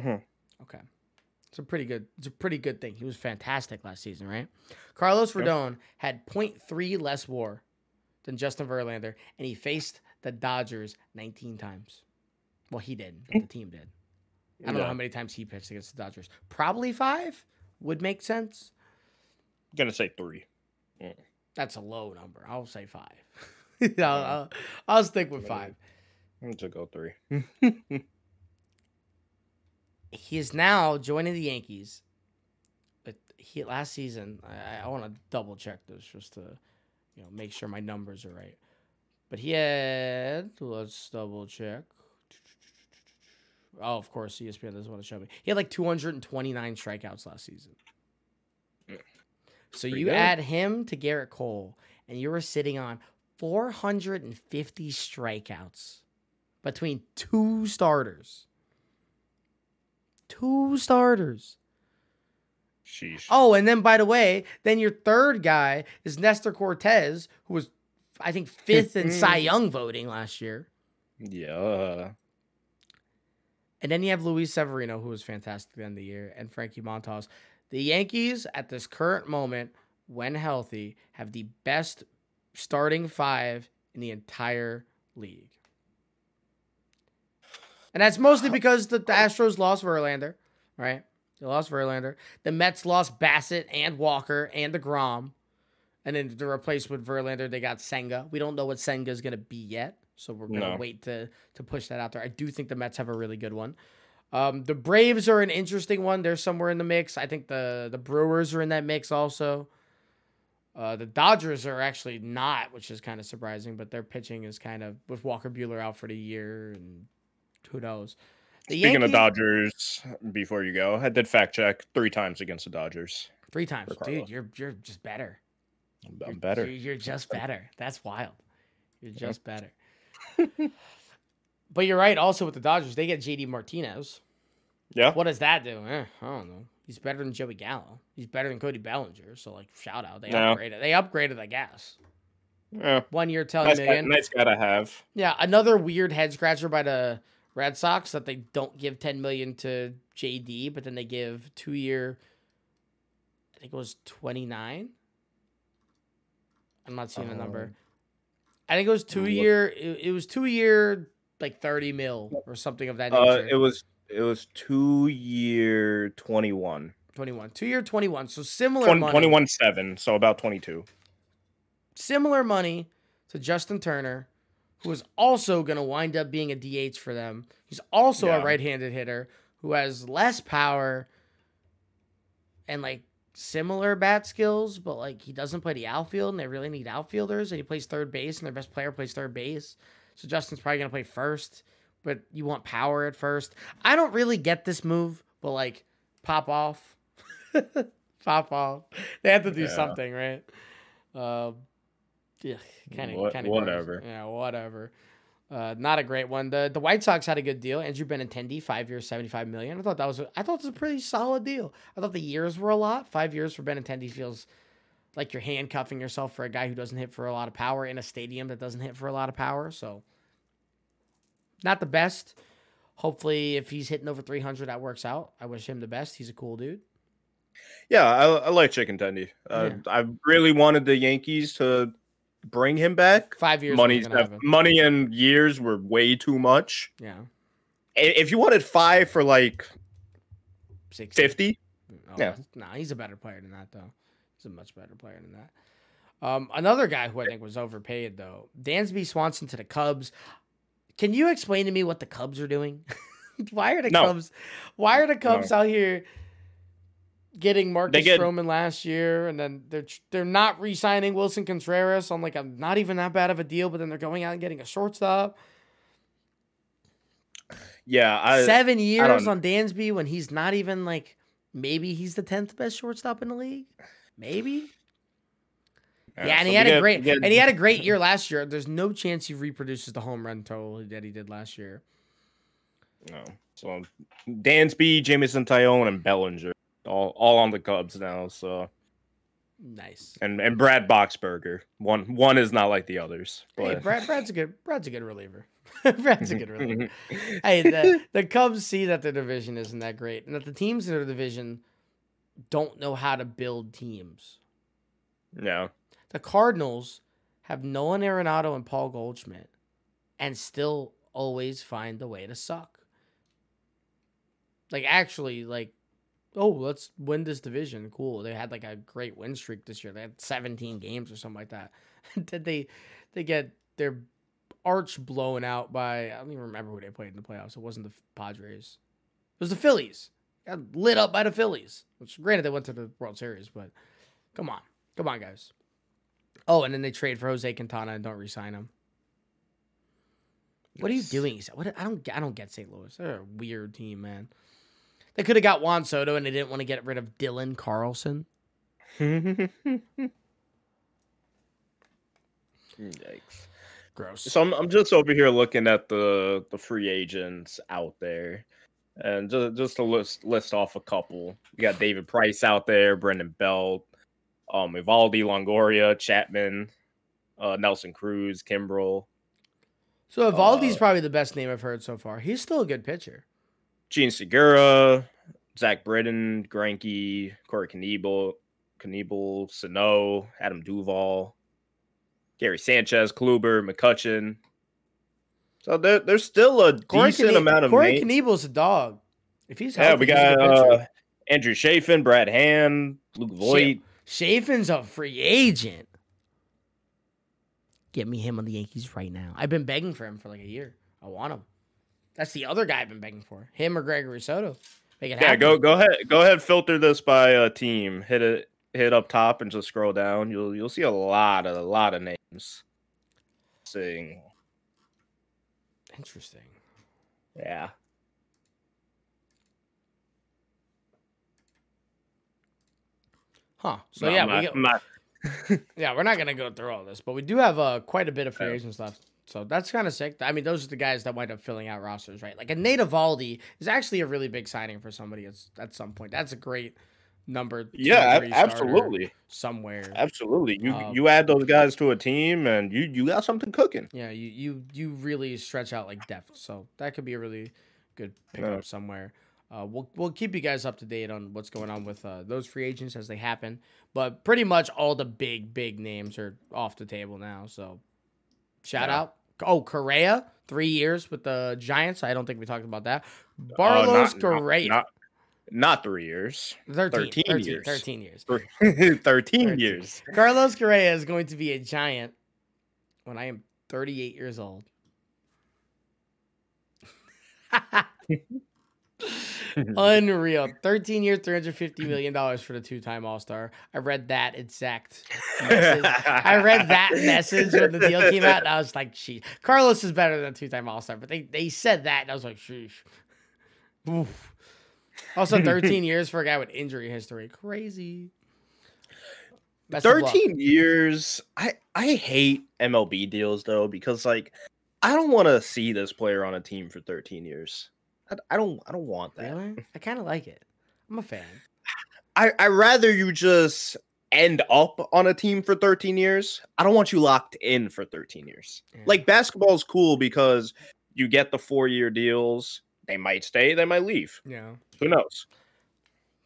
hmm Okay. It's a pretty good it's a pretty good thing. He was fantastic last season, right? Carlos Yep. Rodon had 0.3 less war than Justin Verlander, and he faced the Dodgers 19 times. Well, he did, but the team did. I don't know how many times he pitched against the Dodgers. Probably five would make sense. gonna say three. That's a low number. I'll say five. (laughs) I'll, I'll, I'll stick with five. I'm gonna go three. (laughs) He is now joining the Yankees. But he last season, I, I want to double check this just to, you know, make sure my numbers are right. But he had let's double check. Oh, of course, ESPN doesn't want to show me. He had like 229 strikeouts last season. So Pretty you good. add him to Gerrit Cole, and you were sitting on 450 strikeouts between two starters. Two starters. Sheesh. Oh, and then by the way, then your third guy is Nestor Cortes, who was, I think, fifth in mm-hmm. Cy Young voting last year. Yeah. And then you have Luis Severino, who was fantastic at the end of the year, and Frankie Montas. The Yankees, at this current moment, when healthy, have the best starting five in the entire league. And that's mostly because the, the Astros lost Verlander, right? They lost Verlander. The Mets lost Bassitt and Walker and the DeGrom. And then to replace with Verlander, they got Senga. We don't know what Senga is going to be yet. So we're going to No. wait to, to push that out there. I do think the Mets have a really good one. Um, the Braves are an interesting one. They're somewhere in the mix. I think the, the Brewers are in that mix also. Uh, the Dodgers are actually not, which is kind of surprising, but their pitching is kind of with Walker Buehler out for the year and who knows. The Speaking Yankees- of Dodgers, before you go, I did fact check three times against the Dodgers. three times, dude. You're you're just better. I'm, You're- better. You're, you're just (laughs) better. That's wild. You're just better. (laughs) but you're right. Also with the Dodgers, they get JD Martinez. Yeah. What does that do? Eh, I don't know. He's better than Joey Gallo. He's better than Cody Bellinger. So like, shout out. They No. upgraded. They upgraded. I guess. Yeah. One year, ten Nice, guy, million. nice guy to have. Yeah, another weird head scratcher by the Red Sox that they don't give ten million to JD, but then they give two year. I think it was twenty nine. I'm not seeing a number. Um, I think it was two year. It, it was two year, like thirty mil or something of that Uh, nature. it was it was two year twenty one. twenty one, two year twenty one. So similar 20, money. 21 7, so about 22. similar money to Justin Turner, who is also going to wind up being a DH for them. He's also a right-handed hitter who has less power and like similar bat skills, but like he doesn't play the outfield and they really need outfielders and he plays third base and their best player plays third base. So Justin's probably going to play first, but you want power at first. I don't really get this move, but like pop off. (laughs) pop off. They have to do Yeah. something, right? Um yeah, kind of, kind of whatever. Yeah, whatever. Uh, not a great one. The the White Sox had a good deal. Andrew Benintendi, five years, seventy five million. I thought that was a, I thought it was a pretty solid deal. I thought the years were a lot. Five years for Benintendi feels like you're handcuffing yourself for a guy who doesn't hit for a lot of power in a stadium that doesn't hit for a lot of power. So not the best. Hopefully, if he's hitting over three hundred, that works out. I wish him the best. He's a cool dude. Yeah, I, I like Chicken Tendy. Uh, I really wanted the Yankees to bring him back. Five years. Money, money and years were way too much. Yeah, If you wanted five for like 60. 50, Oh, Yeah. Nah, he's a better player than that, though. He's a much better player than that. Um, another guy who I think was overpaid, though, Dansby Swanson to the Cubs. Can you explain to me what the Cubs are doing? (laughs) why are the No. Cubs? Why are the Cubs out here getting Marcus get- Stroman last year, and then they're they're not re-signing Willson Contreras on like a not even that bad of a deal, but then they're going out and getting a shortstop. yeah, I Seven years on Dansby when he's not even like maybe he's the tenth best shortstop in the league. Maybe. Yeah, and so he had a great get- and he had a great year last year. There's no chance he reproduces the home run total that he did last year. No. So Dansby, Jameson Taillon, and Bellinger all all on the Cubs now. So Nice. and and Brad Boxberger. One one is not like the others. Hey, Brad, Brad's a good Brad's a good reliever. (laughs) Brad's a good reliever. (laughs) hey, the, the Cubs see that their division isn't that great, and that the teams in their division don't know how to build teams. yeah. The Cardinals have Nolan Arenado and Paul Goldschmidt, and still always find a way to suck. Like actually, like, oh, let's win this division. Cool. They had like a great win streak this year. They had 17 games or something like that. (laughs) Did they they get their arch blown out by I don't even remember who they played in the playoffs. It wasn't the Padres. It was the Phillies. Got lit up by the Phillies. Which granted they went to the World Series, but come on. Come on, guys. Oh, and then they trade for Jose Quintana and don't re-sign him. What are you doing? What I don't I don't get St. Louis. They're a weird team, man. They could have got Juan Soto and they didn't want to get rid of Dylan Carlson. Yikes. Gross. So I'm, I'm just over here looking at the the free agents out there, and just just to list list off a couple. You got David Price out there, Brandon Belt, um, Eovaldi, Longoria, Chapman, uh, Nelson Cruz, Kimbrel, So Eovaldi's Uh, probably the best name I've heard so far. He's still a good pitcher. Jean Segura, Zach Britton, Greinke, Corey Knebel, Knebel, Sano, Adam Duvall, Gary Sanchez, Kluber, McCutchen. So there, there's still a Corey decent Knie- amount of Corey names. Knebel's a dog. If he's Yeah, we got uh, Andrew Chafin, Brad Hand, Luke Voit. Chafin's a free agent. Get me him on the Yankees right now. I've been begging for him for like a year. I want him. That's the other guy I've been begging for. Him or Gregory Soto. Make it Yeah, happen. go go ahead, go ahead. Filter this by a team. Hit it, hit up top, and just scroll down. You'll you'll see a lot of a lot of names. Seeing, Interesting. yeah. Huh. So No, yeah, we not- get, (laughs) yeah, we're not gonna go through all this, but we do have uh, quite a bit of free Yeah. agents left. So that's kind of sick. I mean, those are the guys that wind up filling out rosters, right? Like a Nate Eovaldi is actually a really big signing for somebody at, some point. That's a great number. yeah, ab- absolutely, Somewhere. absolutely. You Um, you add those guys to a team, and you you got something cooking. Yeah, you you you really stretch out like depth, so that could be a really good pickup Yeah. somewhere. Uh, we'll we'll keep you guys up to date on what's going on with uh, those free agents as they happen, but pretty much all the big big names are off the table now. So shout Yeah. out. Oh, Correa, three years with the Giants. I don't think we talked about that. Uh, Barlos not- Correa, not, not three years. 13, 13 13 years. 13 years. (laughs) Thirteen 13. years. Carlos Correa is going to be a giant when I am 38 years old. (laughs) (laughs) (laughs) Unreal. 13 years, $350 million for the two time All Star. I read that exact message. I read that (laughs) message when the deal came out, and I was like, sheesh. Carlos is better than two time All Star, but they, they said that, and I was like, sheesh. Oof. Also, 13 (laughs) years for a guy with injury history. Crazy. Best 13 years. I I hate MLB deals though because like I don't want to see this player on a team for 13 years. I, I don't I don't want that. Really? (laughs) I kind of like it. I'm a fan. I I rather you just end up on a team for 13 years. I don't want you locked in for 13 years. Yeah. Like basketball is cool because you get the 4-year deals. They might stay, they might leave. Yeah. Who knows?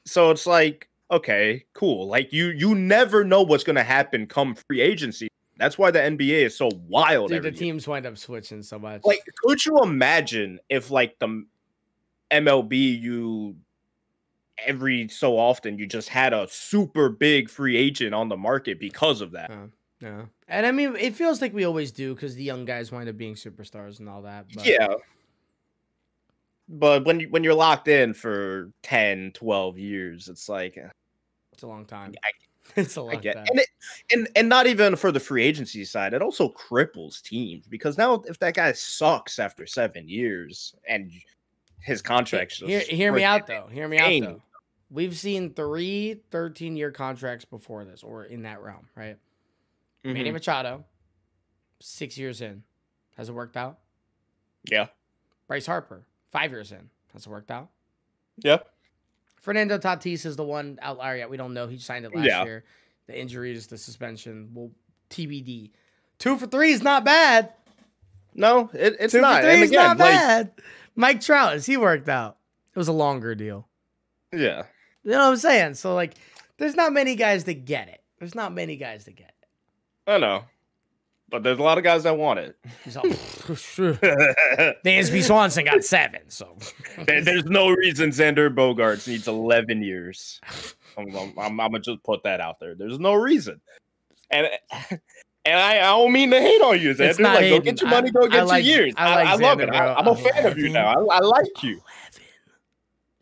So it's like, okay, cool. Like you you never know what's gonna happen come free agency. That's why the NBA is so wild. Dude, the year. teams wind up switching so much. Like, could you imagine if like the MLB you every so often you just had a super big free agent on the market because of that? yeah. And I mean, it feels like we always do because the young guys wind up being superstars and all that. But Yeah. But when you when you're locked in for 10, 12 years, it's like eh, it's a long time. I- (laughs) it's a I long get time. and it and and not even for the free agency side, it also cripples teams because now if that guy sucks after seven years and his contract Hear, just hear me out though. Hear me out though. We've seen three 13 year contracts before this or in that realm, right? Manny Mhm. Machado, six years in. Has it worked out? Yeah. Bryce Harper, five years in. Has it worked out? Yeah. Fernando Tatis is the one outlier yet. We don't know. He signed it last Yeah. year. The injuries, the suspension, will TBD. Two for three is not bad. No, it, it's Two not. for three And is again, not like, bad. Mike Trout, has he worked out? It was a longer deal. yeah. You know what I'm saying? So like, there's not many guys that get it. There's not many guys that get it. I know. But there's a lot of guys that want it. Dansby (laughs) (laughs) Swanson got seven, so there's no reason Xander Bogaerts needs 11 years. I'm, I'm, I'm, gonna just put that out there. There's no reason. And and I, I don't mean to hate on you, Xander. It's not Like, go get your I- money, go I get like- your years. I I, like I love Xander, it. I, bro. I'm a fan of you now. I, I like you. 11.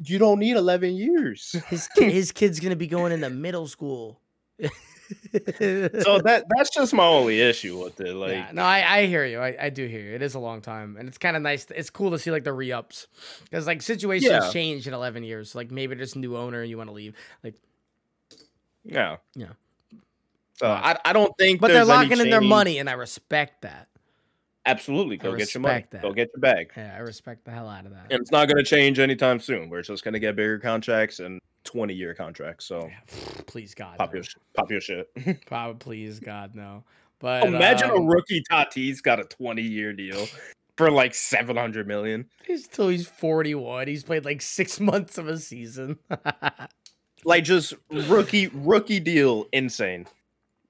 You don't need 11 years. (laughs) his ki- (laughs) his kid's gonna be going into middle school. So that (laughs) that's just my only issue with it. Like, yeah, no, I, I hear you. I, I do hear you. It is a long time, and it's kind of nice. It's cool to see like the re ups because like situations Yeah. change in eleven years. Like maybe there's a new owner and you want to leave. Like yeah. Yeah. So I, I don't think. But they're locking in their money, and I respect that. Absolutely, go get your money. that. Go get your bag. Yeah, I respect the hell out of that. And it's not going to change anytime soon. We're just going to get bigger contracts and 20 year contracts. So Please God, pop no. your pop your shit. (laughs) Probably, please God, no. But Imagine a um, rookie Tatis got a 20 year deal for like 700 million. He's till he's 41. He's played like six (laughs) months of a season. (laughs) Like just rookie rookie deal, insane.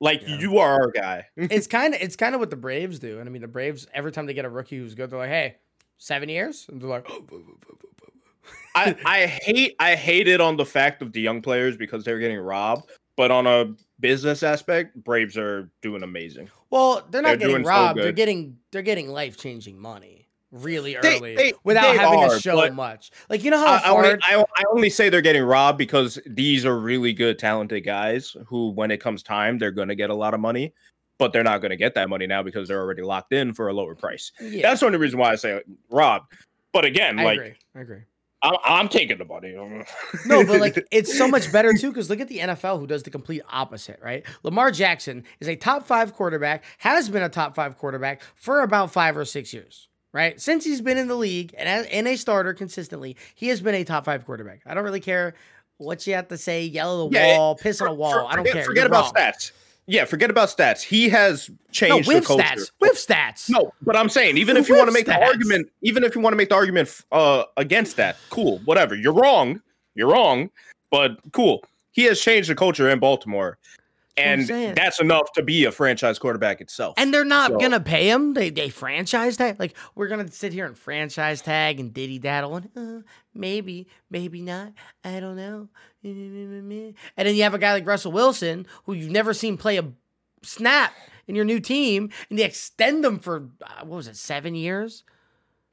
Like Yeah. you are our guy. (laughs) it's kind of it's kind of what the Braves do. And I mean, the Braves every time they get a rookie who's good, they're like, "Hey, seven years," and they're like, (gasps) I, I hate I hate it on the fact of the young players because they're getting robbed. But on a business aspect, Braves are doing amazing. "Well, they're not They're getting doing so robbed. they're getting they're getting life changing money really early they- without they having are, to show much. Like you know how I, I only, hard I, I only say they're getting robbed because these are really good, talented guys who, when it comes time, they're going to get a lot of money, but they're not going to get that money now because they're already locked in for a lower price. yeah, That's the only reason why I say robbed. But again, I like agree. I agree. I'm, I'm taking the money. No, but like (laughs) it's so much better too because look at the NFL who does the complete opposite, right? Lamar Jackson is a top five quarterback, has been a top five quarterback for about five or six years, right? Since he's been in the league and as, and a starter consistently, he has been a top five quarterback. I don't really care what you have to say, yell at the Yeah, wall, piss on a wall. For- I don't forget, care. Forget You're about wrong. stats. Yeah, forget about stats. He has No, changed the with culture. stats. With stats. No, but I'm saying even if you want to make the argument, even if you want to make the argument uh, against that, cool, whatever. You're wrong. You're wrong, but cool. He has changed the culture in Baltimore, and that's enough to be a franchise quarterback itself. And they're not So- gonna pay him. They they franchise tag. Like we're gonna sit here and franchise tag and diddy daddle and uh, maybe maybe not. I don't know. And then you have a guy like Russell Wilson who you've never seen play a snap in your new team, and they extend them for uh, what was it seven years?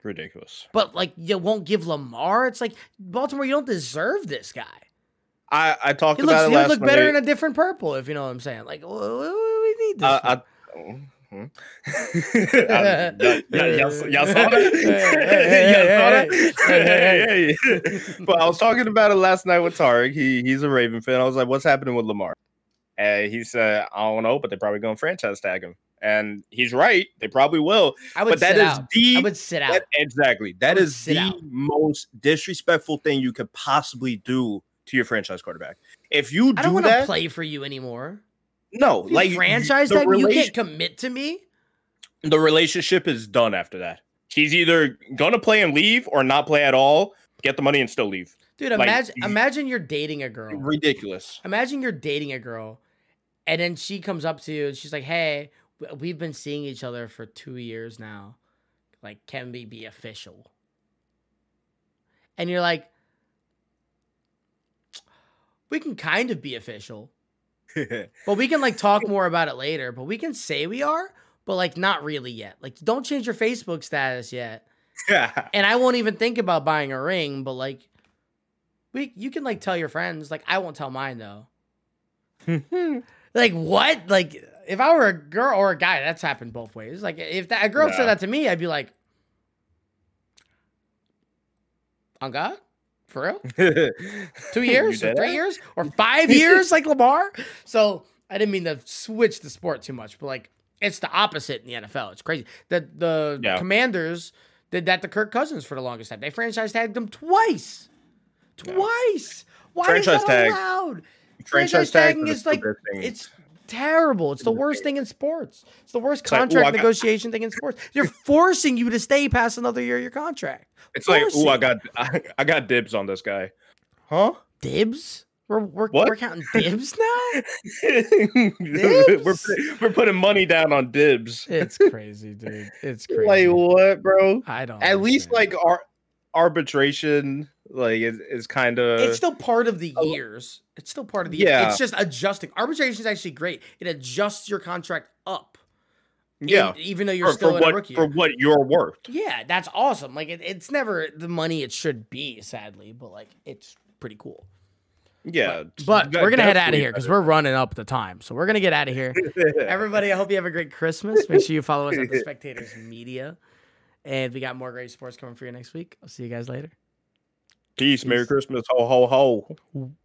ridiculous. But like you won't give Lamar. It's like Baltimore. You don't deserve this guy. I I talked He about it he would last look better in a different purple if you know what I'm saying. Like we need this. Uh, for? (laughs) I, oh, hmm. Uh, y- y- y'all s- y'all saw that? (laughs) Y'all saw that? Hey. (laughs) But I was talking about it last night with Tarek. He he's a Raven fan. I was like, "What's happening with Lamar?" And he said, "I don't know, but they're probably going to franchise tag him." And he's right. They probably will. I would But that sit is out. the I would sit out. that- exactly that would is sit the out. most disrespectful thing you could possibly do to your franchise quarterback. If you I don't want to play for you anymore. no, you like franchise tag me, you can't commit to me. the relationship is done after that. He's either gonna play and leave or not play at all, get the money and still leave. Dude, imagine you- imagine you're dating a girl. Ridiculous. Imagine you're dating a girl, and then she comes up to you and she's like, "Hey, we've been seeing each other for two years now. Like, can we be official?" And you're like, "We can kind of be official, (laughs) but we can like talk more about it later. But we can say we are, but like not really yet. Like, don't change your Facebook status yet." Yeah. (laughs) And I won't even think about buying a ring, but like we you can like tell your friends, like I won't tell mine though. (laughs) Like what? Like if I were a girl or a guy, that's happened both ways. Like if that, a girl Yeah. said that to me, I'd be like, "On God, for real? (laughs) Two years, or three years, or five years, like Lamar." So I didn't mean to switch the sport too much, but like it's the opposite in the NFL. It's crazy. The the Yeah. Commanders did that to Kirk Cousins for the longest time. They franchise tagged him twice, twice. Why Franchise is that tag- allowed? Franchise Franchise tagging is like the best thing. it's terrible. It's the worst thing in sports. It's the worst like, contract got- negotiation thing in sports. They're forcing you to stay past another year of your contract. It's like, oh, I got (laughs) I, I got dibs on this guy. Huh? dibs. We're we're, What? we're counting dibs now. (laughs) we're we're putting money down on dibs. It's crazy, dude. (laughs) It's crazy. Like what, bro? I don't. At least like our arbitration like is, is kind of it's still part of the a- years. It's still part of the Yeah. It's just adjusting. Arbitration is actually great. It adjusts your contract up. In- yeah even though you're for, still for in a what rookie. for what you're worth. Yeah, that's awesome. Like it, it's never the money it should be, sadly, but like it's pretty cool. Yeah, But de- we're gonna head out of here because we're running up the time. So we're gonna get out of here. (laughs) Everybody, I hope you have a great Christmas. Make sure you follow us at the (laughs) Spectators Media. And we got more great sports coming for you next week. I'll see you guys later. Peace, Merry Christmas, ho ho ho.